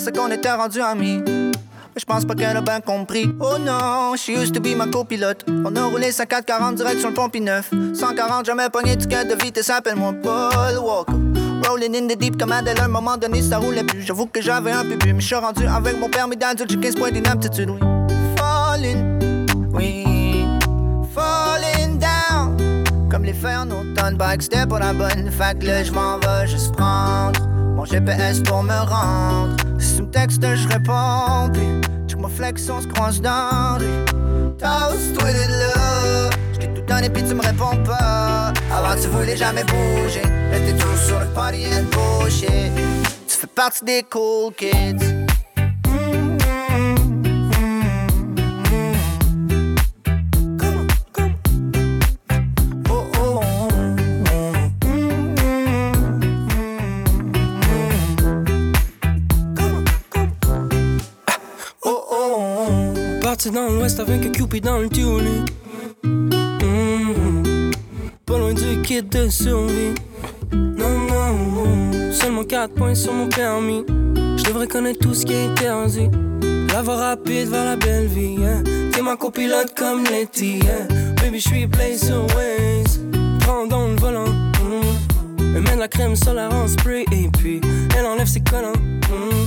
pensais qu'on était rendu amis. Mais je pense pas qu'elle a bien compris. Oh non, she used to be ma copilote. On a roulé 440 direct sur le pont 9. 140, jamais pogné de de vitesse, appelle-moi Paul Walker. Rolling in the deep comme Adèle, à un moment donné ça roulait plus. J'avoue que j'avais un peu bu, mais je suis rendu avec mon permis d'adulte, j'ai 15 points d'inaptitude, oui. Falling, oui. Falling down. Comme les fers en automne, c'était pour la bonne. Fait que là, je m'en vais juste prendre mon GPS pour me rendre. Si me textes, je réponds. Puis, check mon flex, on se croise dans rue. Toast with it, là. J't'ai tout donné, puis tu me réponds pas. Avant, tu voulais jamais bouger. T'es toujours sur le party and bullshit. Tu fais partie des cool kids. Parti dans l'ouest avec Cupid dans le tunnel. Mm-hmm. Pas loin du kit de survie. Non, non, seulement 4 points sur mon permis. Je devrais connaître tout ce qui est interdit. La voie rapide vers la belle vie. T'es ma copilote comme Letty. Baby, je suis place Waze. Prends dans le volant. Mm. Elle met la crème solaire en spray. Et puis, elle enlève ses collants. Mm.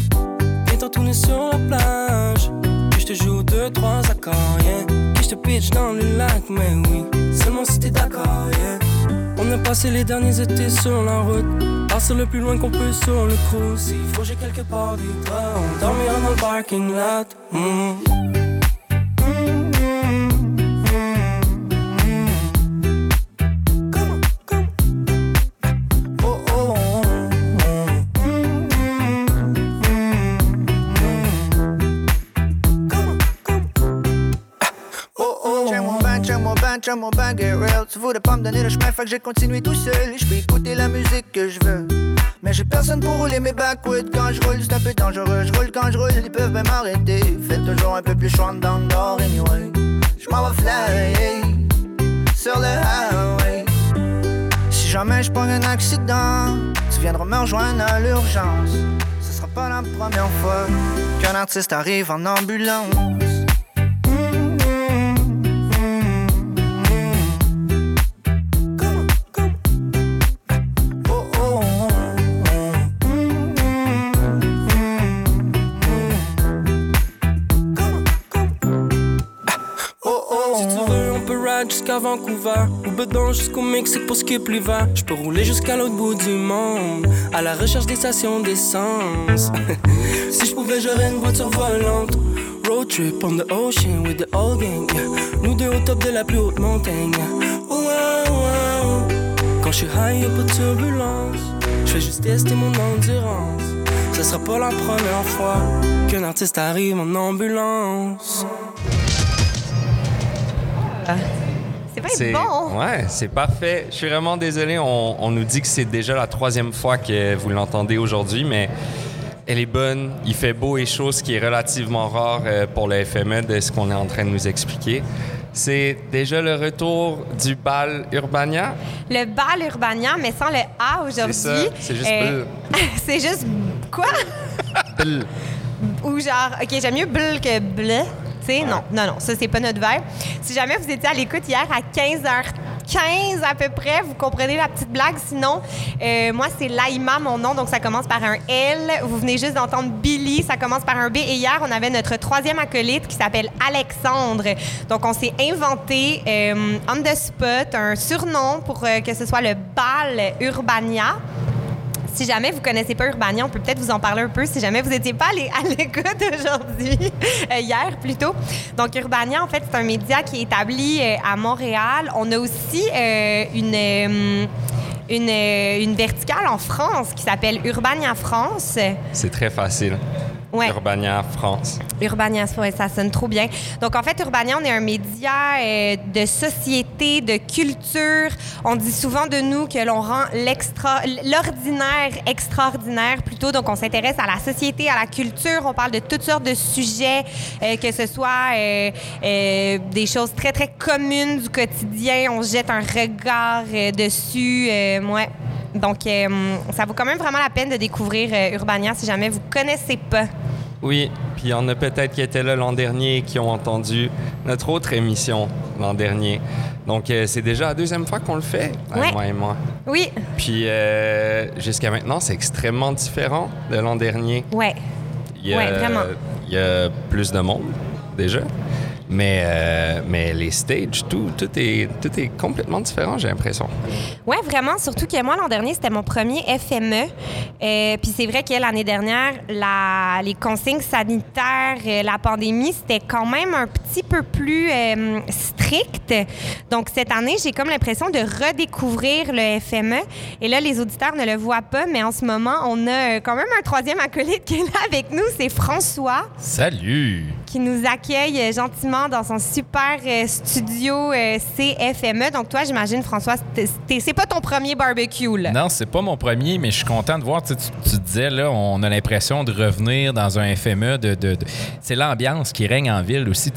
Viens tourner sur la plage te joue deux, trois accords, yeah. Puis je te pitch dans le lac, mais oui, seulement si t'es d'accord, yeah. On a passé les derniers étés sur la route. Passer le plus loin qu'on peut sur le cruise. S'il faut, j'ai quelque part des draps. On dormira dans le parking lot. Mm. Tiens mon est real. Tu voulais pas me donner le chemin, fait que j'ai continué tout seul. Je peux écouter la musique que je veux. Mais j'ai personne pour rouler mes backwoods quand je roule, c'est un peu dangereux. Je roule quand je roule, ils peuvent même arrêter. Fais toujours un peu plus chouan dans le nord, anyway. Je m'en vais fly sur le highway. Si jamais je prends un accident, tu viendras me rejoindre à l'urgence. Ce sera pas la première fois qu'un artiste arrive en ambulance. Jusqu'à Vancouver ou bedon jusqu'au Mexique pour skip l'hiver. Je peux rouler jusqu'à l'autre bout du monde à la recherche des stations d'essence. si je pouvais, j'aurais une voiture volante. Road trip on the ocean with the old gang. Nous deux au top de la plus haute montagne. Quand je suis high, y'a pas de. Je fais juste tester mon endurance. Ce sera pas la première fois qu'un artiste arrive en ambulance. Ah. C'est bon. Ouais, c'est parfait. Je suis vraiment désolé. On, nous dit que c'est déjà la troisième fois que vous l'entendez aujourd'hui, mais elle est bonne. Il fait beau et chaud, ce qui est relativement rare euh, pour le FME de ce qu'on est en train de nous expliquer. C'est déjà le retour du bal Urbania? Le bal Urbania, mais sans le A aujourd'hui. C'est juste euh, C'est juste quoi? Ou genre, OK, j'aime mieux bl que bleu. Non, non, non, ça, c'est pas notre verbe. Si jamais vous étiez à l'écoute hier à 15h15 à peu près, vous comprenez la petite blague. Sinon, euh, moi, c'est Laïma, mon nom, donc ça commence par un L. Vous venez juste d'entendre Billy, ça commence par un B. Et hier, on avait notre troisième acolyte qui s'appelle Alexandre. Donc, on s'est inventé euh, on the spot un surnom pour euh, que ce soit le bal Urbania. Si jamais vous connaissez pas Urbania, on peut peut-être vous en parler un peu si jamais vous n'étiez pas allé à l'écoute aujourd'hui, euh, hier plutôt. Donc Urbania, en fait, c'est un média qui est établi euh, à Montréal. On a aussi euh, une... Une, une, verticale en France qui s'appelle Urbania France. C'est très facile. Urbania France. Urbania, ça sonne trop bien. Donc, en fait, Urbania, on est un média euh, de société, de culture. On dit souvent de nous que l'on rend l'ordinaire extraordinaire plutôt. Donc, on s'intéresse à la société, à la culture. On parle de toutes sortes de sujets, euh, que ce soit euh, des choses très, très communes du quotidien. On jette un regard dessus. ouais. Donc, euh, ça vaut quand même vraiment la peine de découvrir euh, Urbania si jamais vous connaissez pas. Oui, puis il y en a peut-être qui étaient là l'an dernier qui ont entendu notre autre émission l'an dernier. Donc, euh, c'est déjà la deuxième fois qu'on le fait, Ouais. moi et moi. Oui, Puis, jusqu'à maintenant, c'est extrêmement différent de l'an dernier. a, Ouais, vraiment. Il y a plus de monde, déjà. Mais, euh, mais les stages, tout, tout, est, tout est complètement différent, j'ai l'impression. Ouais, vraiment. Surtout que moi, l'an dernier, c'était mon premier FME. Euh, Puis c'est vrai que l'année dernière, la, les consignes sanitaires, euh, la pandémie, c'était quand même un petit peu plus euh, strict. Donc cette année, j'ai comme l'impression de redécouvrir le FME. Et là, les auditeurs ne le voient pas, mais en ce moment, on a quand même un troisième acolyte qui est là avec nous. C'est François Salut! Qui nous accueille euh, gentiment dans son super euh, studio euh, CFME. Donc toi, j'imagine, François, c'est pas ton premier barbecue, là. Non, c'est pas mon premier, mais je suis content de voir. Tu, tu- disais, là, on a l'impression de revenir dans un FME. De, C'est l'ambiance qui règne en ville aussi.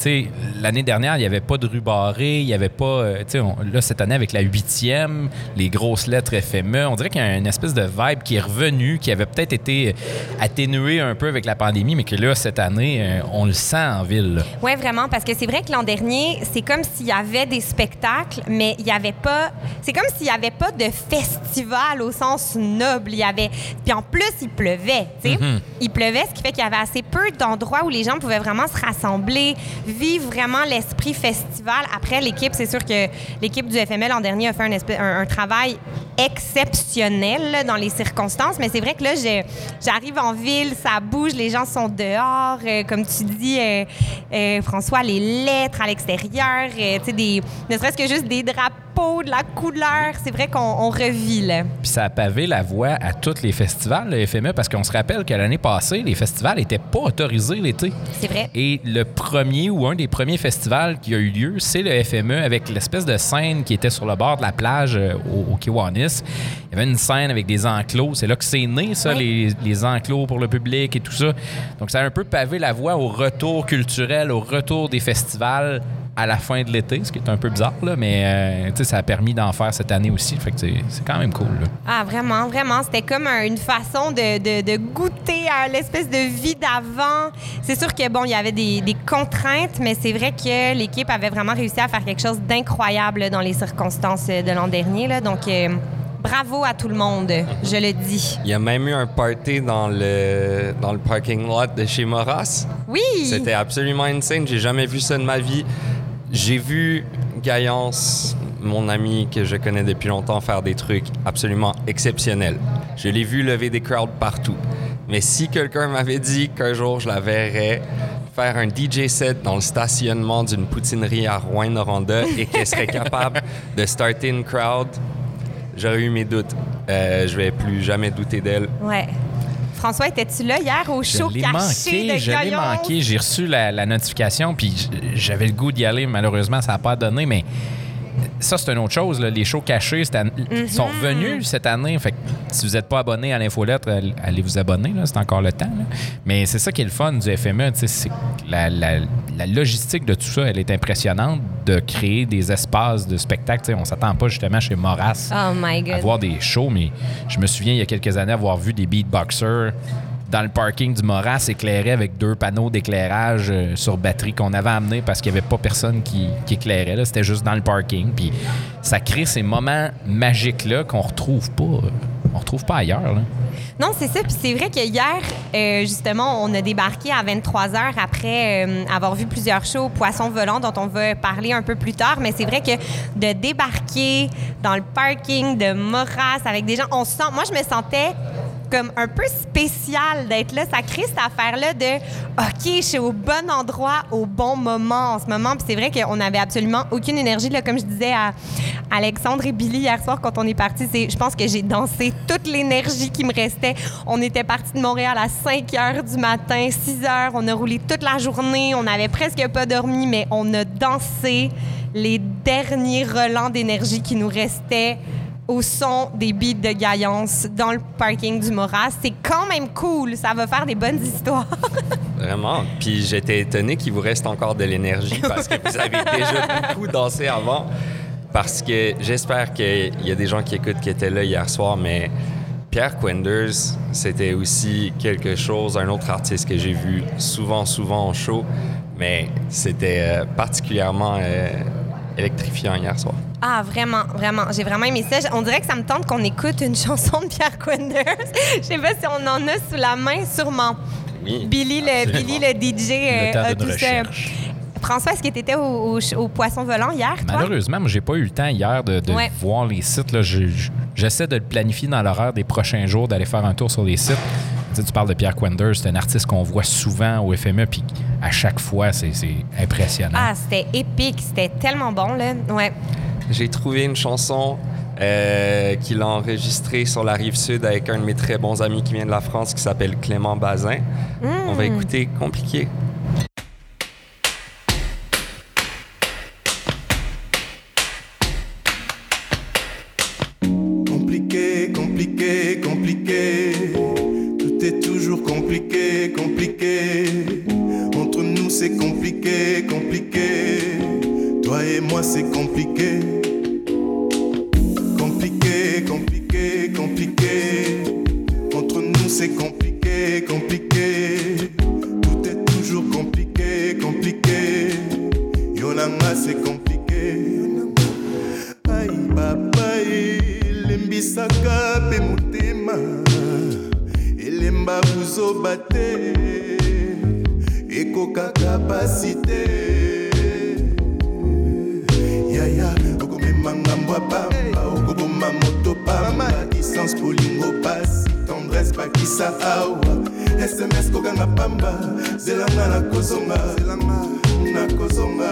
L'année dernière, il n'y avait pas de rue il n'y avait pas. là, cette année, avec la huitième, les grosses lettres FME, on dirait qu'il y a une espèce de vibe qui est revenue, qui avait peut-être été atténuée un peu avec la pandémie, mais que là, cette année, on le sent en ville. Oui, vraiment, parce que c'est vrai que l'an dernier, c'est comme s'il y avait des spectacles, mais il n'y avait pas. C'est comme s'il n'y avait pas de festival au sens noble. Il y avait. Puis en plus, il pleuvait, tu sais. Il pleuvait, ce qui fait qu'il y avait assez peu d'endroits où les gens pouvaient vraiment se rassembler, vivre vraiment l'esprit festival. Après, l'équipe, c'est sûr que l'équipe du FML l'an dernier a fait un, espèce- un- un travail exceptionnel là, dans les circonstances, mais c'est vrai que là, j'arrive en ville, ça bouge, les gens sont dehors, euh, comme tu dis, euh, euh, François, les lettres à l'extérieur, euh, tu sais, des, ne serait-ce que juste des drapeaux, de la couleur, c'est vrai qu'on on revit, là. Puis ça a pavé la voie à tous les festivals, le FME, parce qu'on se rappelle que l'année passée, les festivals n'étaient pas autorisés l'été. C'est vrai. Et le premier ou un des premiers festivals qui a eu lieu, c'est le FME avec l'espèce de scène qui était sur le bord de la plage euh, au, au Kiwanis. Il y avait une scène avec des enclos. C'est là que c'est né, ça, Oui. les, les enclos pour le public et tout ça. Donc ça a un peu pavé la voie au retour culturel, au retour des festivals à la fin de l'été, ce qui est un peu bizarre, là, mais euh, ça a permis d'en faire cette année aussi. Fait que c'est quand même cool. là. Ah, vraiment, vraiment. C'était comme un- une façon de, de- goûter à l'espèce de vie d'avant. C'est sûr que, bon, il y avait des, des contraintes, mais c'est vrai que l'équipe avait vraiment réussi à faire quelque chose d'incroyable dans les circonstances de l'an dernier. Là. Donc, euh, bravo à tout le monde, je le dis. Il y a même eu un party dans le, dans le parking lot de chez Moras. Oui! C'était absolument insane. J'ai jamais vu ça de ma vie. J'ai vu Gaillance, mon ami que je connais depuis longtemps, faire des trucs absolument exceptionnels. Je l'ai vu lever des crowds partout. Mais si quelqu'un m'avait dit qu'un jour je la verrais faire un DJ set dans le stationnement d'une poutinerie à Rouen-Noranda et qu'elle serait capable de starter une crowd, j'aurais eu mes doutes. Euh, je vais plus jamais douter d'elle. Ouais. François, étais-tu là hier au show caché manqué, de je l'ai manqué. J'ai reçu la, la notification, puis j'avais le goût d'y aller. Malheureusement, ça n'a pas donné, mais ça, c'est une autre chose. là. Les shows cachés cette année- Mhm. sont revenus cette année. Fait que si vous n'êtes pas abonné à l'infolettre, all- allez vous abonner. C'est encore le temps. là. Mais c'est ça qui est le fun du FME. La, la- la logistique de tout ça, elle est impressionnante de créer des espaces de spectacle. Tu sais, on s'attend pas justement chez Moras Oh à voir des shows, mais je me souviens il y a quelques années avoir vu des beatboxers dans le parking du Moras éclairé avec deux panneaux d'éclairage euh, sur batterie qu'on avait amenés parce qu'il n'y avait pas personne qui, qui éclairait. C'était juste dans le parking. Puis ça crée ces moments magiques-là qu'on retrouve pas. euh, on retrouve pas ailleurs. Non, c'est ça. Puis c'est vrai que hier, euh, justement, on a débarqué à 23 heures après avoir vu plusieurs shows Poissons volants dont on va parler un peu plus tard. Mais c'est vrai que de débarquer dans le parking de Moras avec des gens, on se sent. Moi, je me sentais comme un peu spécial d'être là. Ça crée cette affaire-là de OK, je suis au bon endroit au bon moment en ce moment. Puis c'est vrai qu'on n'avait absolument aucune énergie. Là, comme je disais à Alexandre et Billy hier soir quand on est parti, c'est, je pense que j'ai dansé toute l'énergie qui me restait. On était parti de Montréal à 5 heures du matin, 6 heures. On a roulé toute la journée. On n'avait presque pas dormi, mais on a dansé les derniers relents d'énergie qui nous restaient au son des beats de Gaillance dans le parking du Moras. C'est quand même cool. Ça va faire des bonnes histoires. Vraiment. Puis j'étais étonné qu'il vous reste encore de l'énergie parce que vous avez déjà beaucoup dansé avant. parce que j'espère qu'il y a des gens qui écoutent qui étaient là hier soir, mais Pierre Quenders, c'était aussi quelque chose, un autre artiste que j'ai vu souvent, souvent en show, mais c'était euh, particulièrement euh, électrifiant hier soir. Ah, vraiment, vraiment. J'ai vraiment aimé ça. On dirait que ça me tente qu'on écoute une chanson de Pierre Quenders. Je sais pas si on en a sous la main, sûrement. Oui, Billy, le. Billy, le DJ, Le euh, a tout ça. François, est-ce que tu étais au, au- au Poisson Volant hier, toi? Malheureusement, moi, j'ai pas eu le temps hier de, de Ouais. voir les sites. là. Je- je- J'essaie de le planifier dans l'horaire des prochains jours, d'aller faire un tour sur les sites. Tu, sais, tu parles de Pierre Quender, c'est un artiste qu'on voit souvent au FME, puis à chaque fois, c'est impressionnant. Ah, c'était épique. C'était tellement bon, là. Ouais. J'ai trouvé une chanson euh, qu'il a enregistrée sur la rive sud avec un de mes très bons amis qui vient de la France qui s'appelle Clément Bazin. On va écouter Compliqué. Compliqué, compliqué, compliqué. Compliqué, compliqué. Entre nous c'est compliqué, compliqué. Toi et moi c'est compliqué. Compliqué, compliqué, compliqué. Entre nous c'est compliqué, buzoba te. Ekokaka pasi te. Yaya okomema ngambo ya pamba okoboma moto pamba. Distance polingo pasi tendresse bakisa awa. Sms kokanga pamba zelanga nakozonga nakozonga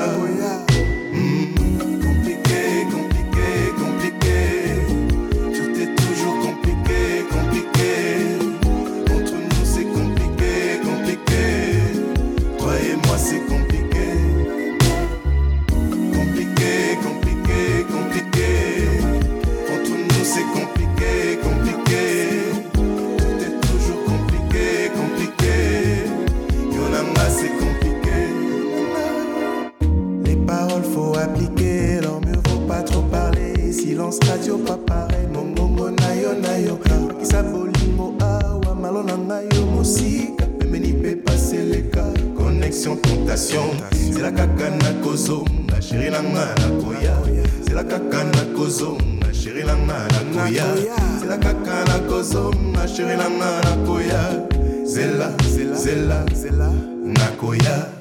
nzela nakoya.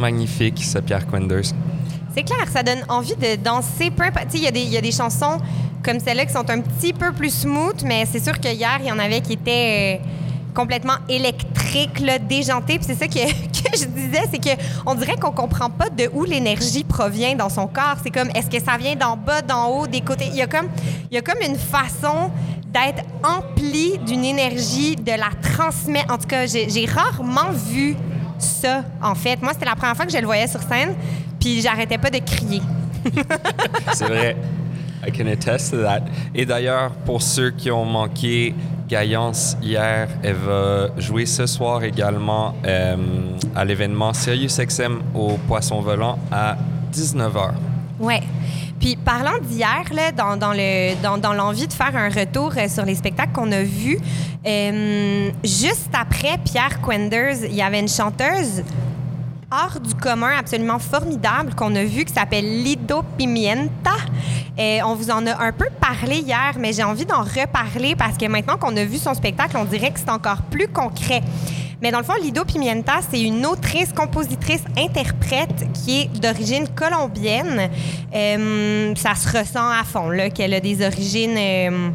Magnifique, ce Pierre Quenders. C'est clair, ça donne envie de danser. Il y, y a des chansons comme celle-là qui sont un petit peu plus smooth, mais c'est sûr que hier, il y en avait qui étaient euh, complètement électriques, déjantées. Puis c'est ça que, que je disais, c'est que on dirait qu'on comprend pas de où l'énergie provient dans son corps. C'est comme, est-ce que ça vient d'en bas, d'en haut, des côtés? Il y a comme, il y a comme une façon d'être empli d'une énergie, de la transmettre. En tout cas, j'ai rarement vu ça, en fait. Moi, c'était la première fois que je le voyais sur scène, puis j'arrêtais pas de crier. C'est vrai. I can attest to that. Et d'ailleurs, pour ceux qui ont manqué Gaillance hier, elle va jouer ce soir également euh, à l'événement SiriusXM au Poisson Volant à 19h. Ouais. Puis parlant d'hier, là, dans, dans le, dans, dans l'envie de faire un retour euh, sur les spectacles qu'on a vus, euh, juste après Pierre Quenders, il y avait une chanteuse hors du commun, absolument formidable qu'on a vu qui s'appelle Lido Pimienta. Et on vous en a un peu parlé hier, mais j'ai envie d'en reparler parce que maintenant qu'on a vu son spectacle, on dirait que c'est encore plus concret. Mais dans le fond, Lido Pimienta, c'est une autrice, compositrice, interprète qui est d'origine colombienne. Euh, ça se ressent à fond, là, qu'elle a des origines euh,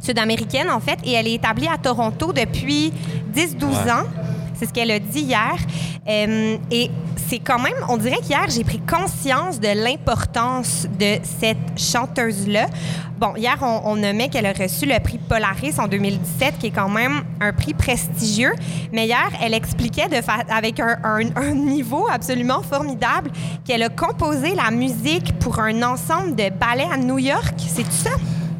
sud-américaines, en fait, et elle est établie à Toronto depuis 10-12 Ouais. ans. C'est ce qu'elle a dit hier. Euh, et c'est quand même, on dirait qu'hier, j'ai pris conscience de l'importance de cette chanteuse-là. Bon, hier, on, on nommait qu'elle a reçu le prix Polaris en 2017, qui est quand même un prix prestigieux. Mais hier, elle expliquait de fa- avec un, un- un niveau absolument formidable qu'elle a composé la musique pour un ensemble de ballets à New York. C'est tout ça?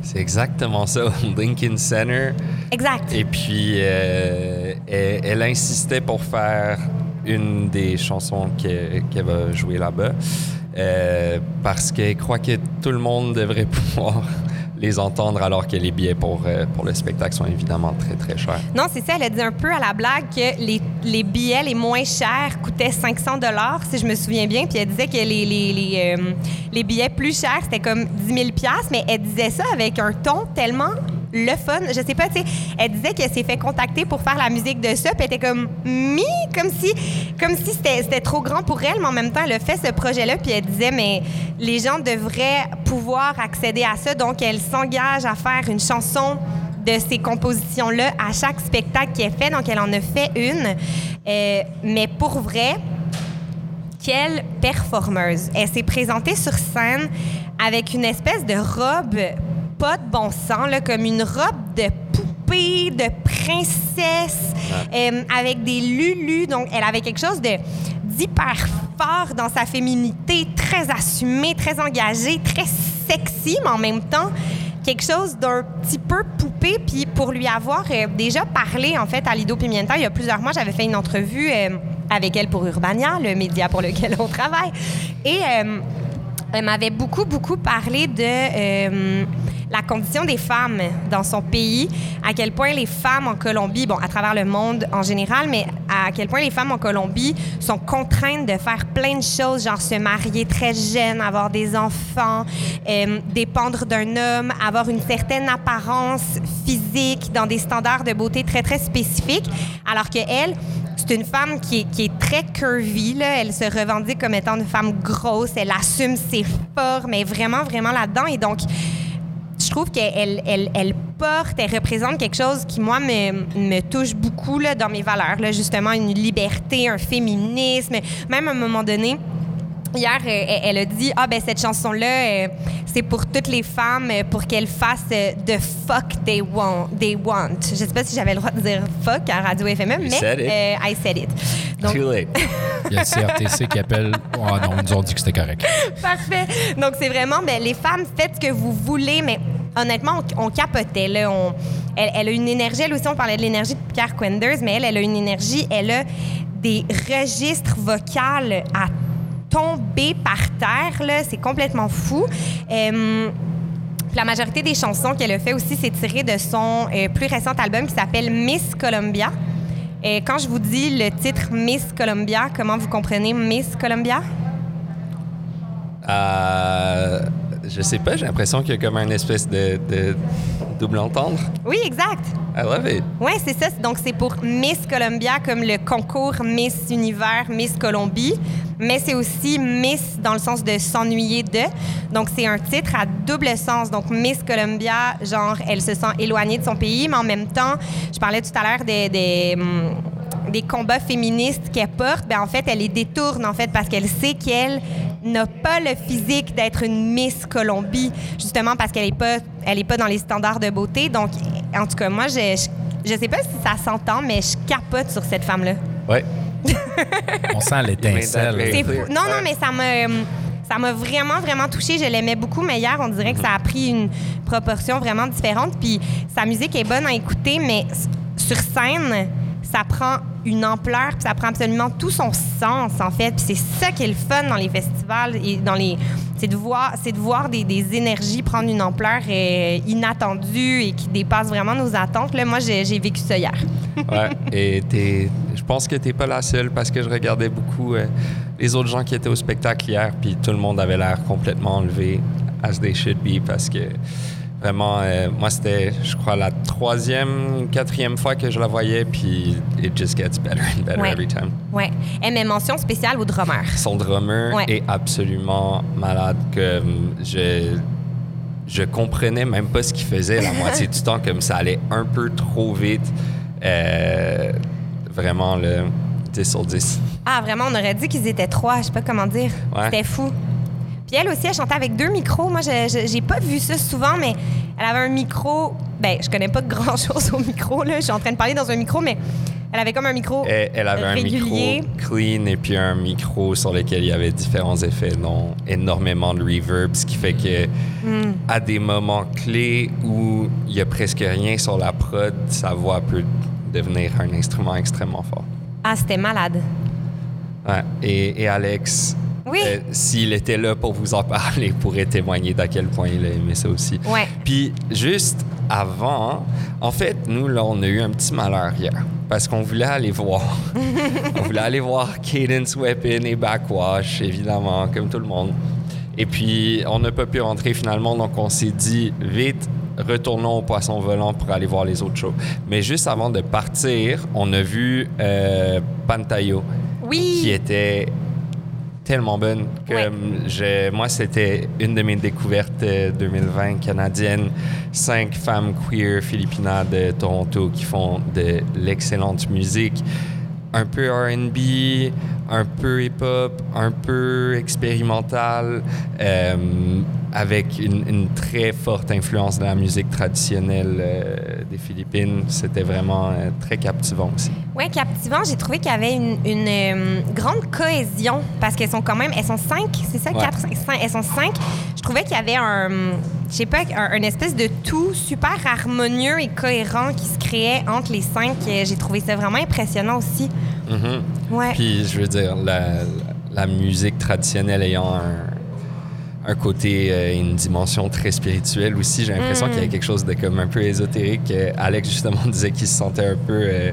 C'est exactement ça, Lincoln Center. Exact. Et puis, euh, elle, elle insistait pour faire une des chansons que- qu'elle va jouer là-bas. euh, parce qu'elle croit que tout le monde devrait pouvoir les entendre alors que les billets pour, euh, pour le spectacle sont évidemment très, très chers. Non, c'est ça. Elle a dit un peu à la blague que les, billets les moins chers coûtaient 500 dollars, si je me souviens bien. Puis elle disait que les, euh, les billets plus chers, c'était comme 10 000 mais elle disait ça avec un ton tellement le fun. Je sais pas, tu sais, elle disait qu'elle s'est fait contacter pour faire la musique de ça, puis elle était comme mi, comme si, comme si c'était trop grand pour elle, mais en même temps, elle a fait ce projet-là, puis elle disait, mais les gens devraient pouvoir accéder à ça, donc elle s'engage à faire une chanson de ces compositions-là à chaque spectacle qu'elle fait. Donc, elle en a fait une. Euh, mais pour vrai, quelle performeuse. Elle s'est présentée sur scène avec une espèce de robe pas de bon sens, là, comme une robe de poupée, de princesse, euh, avec des lulus. Donc, elle avait quelque chose de d'hyper fort dans sa féminité, très assumée, très engagée, très sexy, mais en même temps, quelque chose d'un petit peu poupée. Puis pour lui avoir euh, déjà parlé, en fait, à Lido Pimienta, il y a plusieurs mois, j'avais fait une entrevue euh, avec elle pour Urbania, le média pour lequel on travaille. Et euh, elle m'avait beaucoup, beaucoup parlé de la condition des femmes dans son pays, à quel point les femmes en Colombie, bon, à travers le monde en général, mais à quel point les femmes en Colombie sont contraintes de faire plein de choses, genre se marier très jeune, avoir des enfants, euh, dépendre d'un homme, avoir une certaine apparence physique dans des standards de beauté très, très spécifiques, alors que elle, c'est une femme qui est, qui est très curvy. Là. Elle se revendique comme étant une femme grosse. Elle assume ses formes, elle est vraiment, vraiment là-dedans. Et donc, je trouve qu'elle elle, elle porte, elle représente quelque chose qui, moi, me, touche beaucoup dans mes valeurs. Justement, une liberté, un féminisme. Même à un moment donné, Hier, euh, elle, a dit Ah, ben cette chanson-là, euh, c'est pour toutes les femmes, euh, pour qu'elles fassent the fuck they want, they want. Je sais pas si j'avais le droit de dire fuck à Radio FME, mais said euh, I said it. Donc, Too late. Il y a le CRTC qui appelle. Oh non, ils nous ont dit que c'était correct. Parfait. Donc, c'est vraiment, ben, les femmes, faites ce que vous voulez, mais honnêtement, on, on capotait. Là. On- elle, elle a une énergie, elle aussi, on parlait de l'énergie de Pierre Quenders, mais elle, elle a une énergie, elle a des registres vocaux à tomber par terre. C'est complètement fou. Euh, la majorité des chansons qu'elle a fait aussi, c'est tiré de son euh, plus récent album qui s'appelle Miss Columbia. Et quand je vous dis le titre Miss Columbia, comment vous comprenez Miss Columbia? Euh, je sais pas, j'ai l'impression qu'il y a comme une espèce de, de double entendre. Oui, exact. I love it. Oui, c'est ça. Donc, c'est pour Miss Columbia, comme le concours Miss Univers, Miss Colombie. Mais c'est aussi Miss dans le sens de s'ennuyer de. Donc, c'est un titre à double sens. Donc, Miss Columbia, genre, elle se sent éloignée de son pays, mais en même temps, je parlais tout à l'heure des, des, hum, des combats féministes qu'elle porte. Ben, en fait, elle les détourne, en fait, parce qu'elle sait qu'elle n'a pas le physique d'être une Miss Colombie, justement parce qu'elle n'est pas, elle est pas dans les standards de beauté. Donc, en tout cas, moi, je, je, je sais pas si ça s'entend, mais je capote sur cette femme-là. Ouais. On sent l'étincelle. C'est clear. fou. Non, non, mais ça m'a. Ça m'a vraiment, vraiment touchée. Je l'aimais beaucoup, mais hier, on dirait que ça a pris une proportion vraiment différente. Puis sa musique est bonne à écouter, mais sur scène, ça prend une ampleur, puis ça prend absolument tout son sens, en fait. Puis c'est ça qui est le fun dans les festivals et dans les, c'est de voir, c'est de voir des, énergies prendre une ampleur euh, inattendue et qui dépasse vraiment nos attentes. Là, moi, j'ai vécu ça hier. Ouais, et je pense que t'es pas la seule parce que je regardais beaucoup euh, les autres gens qui étaient au spectacle hier, puis tout le monde avait l'air complètement enlevé, as they should be, parce que vraiment, euh, moi, c'était, je crois, la troisième, quatrième fois que je la voyais, puis it just gets better and better Ouais. every time. Ouais. Et mes mentions spéciales au drummer. Son drummer Ouais. est absolument malade. Comme je, je comprenais même pas ce qu'il faisait la moitié du temps, comme ça allait un peu trop vite. Euh, vraiment, le 10 sur 10. Ah, vraiment, on aurait dit qu'ils étaient trois. Je sais pas comment dire. Ouais. C'était fou. Puis elle aussi, elle chantait avec deux micros. Moi, j'ai pas vu ça souvent, mais elle avait un micro. Ben, je connais pas grand chose au micro, là. Je suis en train de parler dans un micro, mais elle avait comme un micro. Elle, elle avait Régulier. un micro clean et puis un micro sur lequel il y avait différents effets, dont énormément de reverb, ce qui fait que Hmm. à des moments clés où il y a presque rien sur la prod, sa voix peut devenir un instrument extrêmement fort. Ah, c'était malade. Ouais. Et, et Alex, Oui. euh, s'il était là pour vous en parler, pourrait témoigner d'à quel point il a aimé ça aussi. Ouais. Puis juste avant, en fait, nous, là, on a eu un petit malheur hier. Parce qu'on voulait aller voir. on voulait aller voir Cadence Weapon et Backwash, évidemment, comme tout le monde. Et puis, on n'a pas pu rentrer finalement, donc on s'est dit, vite, retournons au Poisson Volant pour aller voir les autres shows. Mais juste avant de partir, on a vu euh, Pantayo, Oui. qui était tellement bonne. Ouais. je- moi, c'était une de mes découvertes euh, 2020 canadiennes. Cinq femmes queer philippinas de Toronto qui font de l'excellente musique. Un peu RB, un peu hip-hop, un peu expérimental, euh, avec une, une très forte influence de la musique traditionnelle euh, des Philippines. C'était vraiment euh, très captivant aussi. Ouais, captivant. J'ai trouvé qu'il y avait une, une, grande cohésion parce qu'elles sont quand même, elles sont cinq, c'est ça, Ouais. quatre, cinq, cinq- elles sont cinq. Je trouvais qu'il y avait un, je sais pas, un, espèce de tout super harmonieux et cohérent qui se créait entre les cinq. J'ai trouvé ça vraiment impressionnant aussi. Mhm. Ouais. Puis, je veux dire, la, la musique traditionnelle ayant un, un côté euh, une dimension très spirituelle aussi, j'ai l'impression Mm. qu'il y a quelque chose de comme un peu ésotérique. Alex, justement, disait qu'il se sentait un peu euh,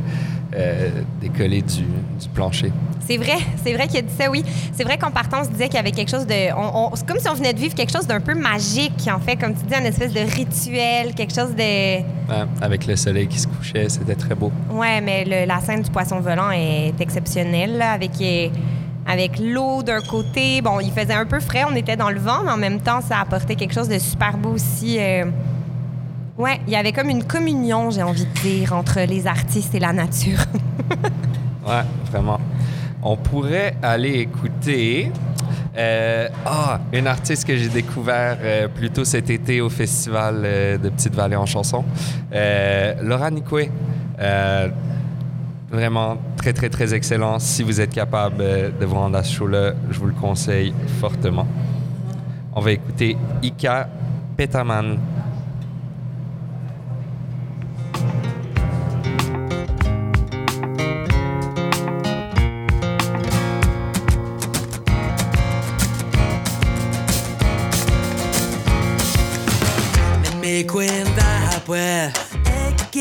euh, décollé du, du plancher. C'est vrai, c'est vrai qu'il a dit ça, oui. C'est vrai qu'en partant, on se disait qu'il y avait quelque chose de. on- on- c'est comme si on venait de vivre quelque chose d'un peu magique, en fait, comme tu dis, une espèce de rituel, quelque chose de. Ouais, avec le soleil qui se couchait, c'était très beau. Ouais, mais le- la scène du poisson volant est exceptionnelle, là, avec, euh, avec l'eau d'un côté. Bon, il faisait un peu frais, on était dans le vent, mais en même temps, ça apportait quelque chose de super beau aussi. euh. Ouais, il y avait comme une communion, j'ai envie de dire, entre les artistes et la nature. Ouais, vraiment. On pourrait aller écouter euh, ah, une artiste que j'ai découvert euh, plus tôt cet été au festival euh, de Petite Vallée en chanson, Laura Nicoué. Vraiment très, très, très excellent. Si vous êtes capable de vous rendre à ce show-là, je vous le conseille fortement. On va écouter Ika Petaman.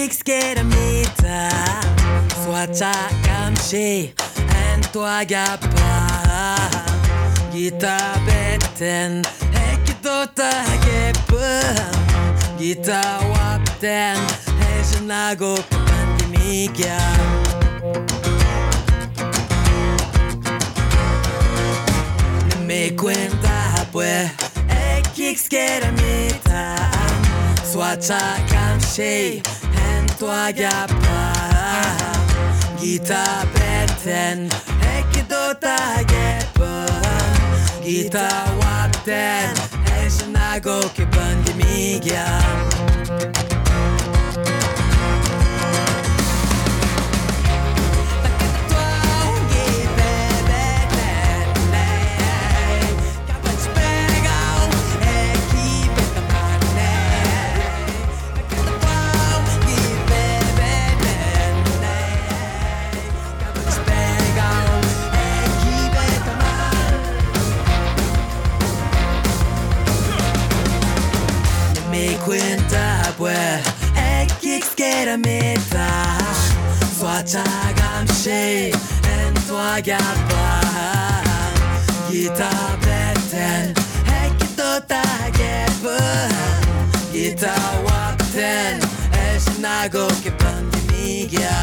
niks keer meten. Wat kan je en toa gapa? Gita beten, ik tota gepa. Gita wapten, hij is nago pandemia. Me cuenta pues, ik kiks keer meten tahtoa jappaa. Gita penten, ekki ta tota jeppaa. Gita wapten, ensin agoki bandi migia. pyramidbaas. Zwarte gam she en toi gaba. Gita beten hekito tageba. Gita wapten es nago ke pandemigia.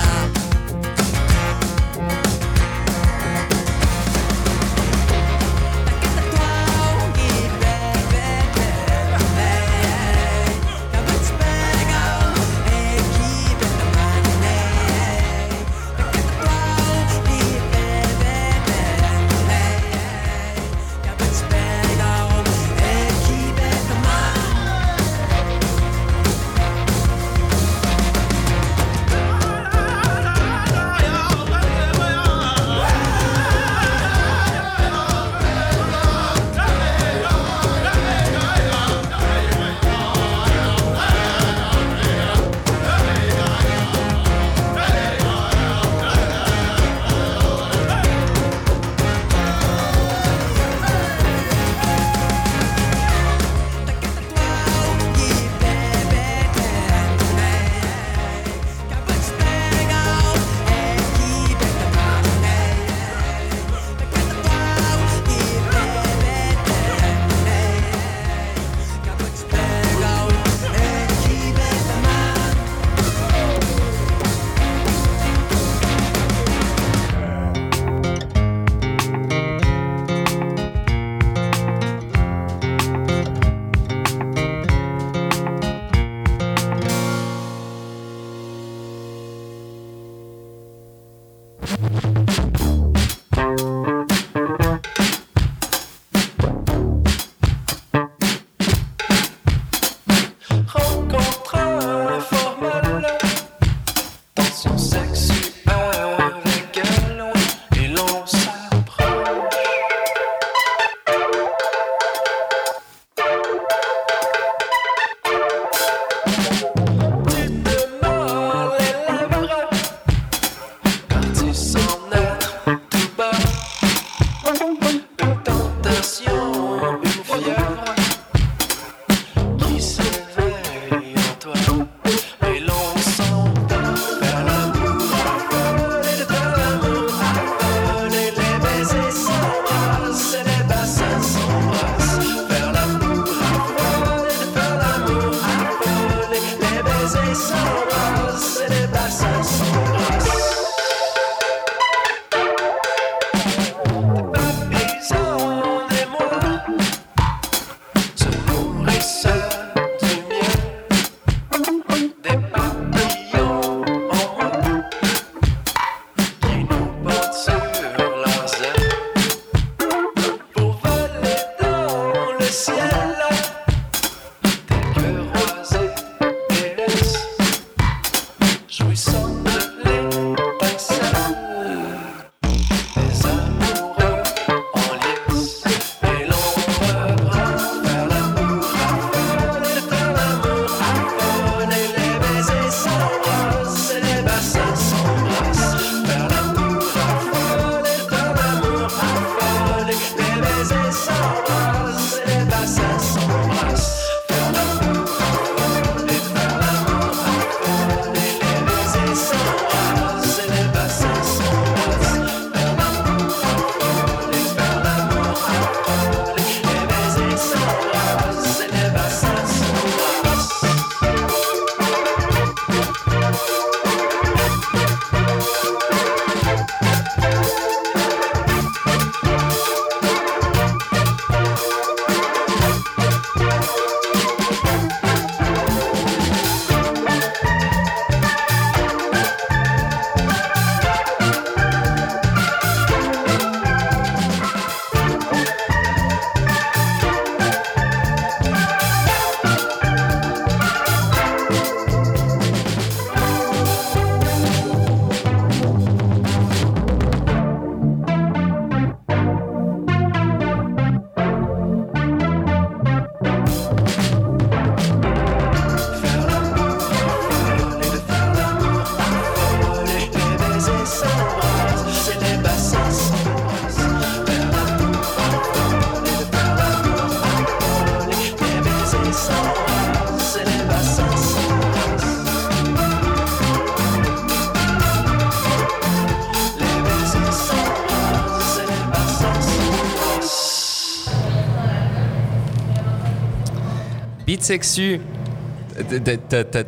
Sexu,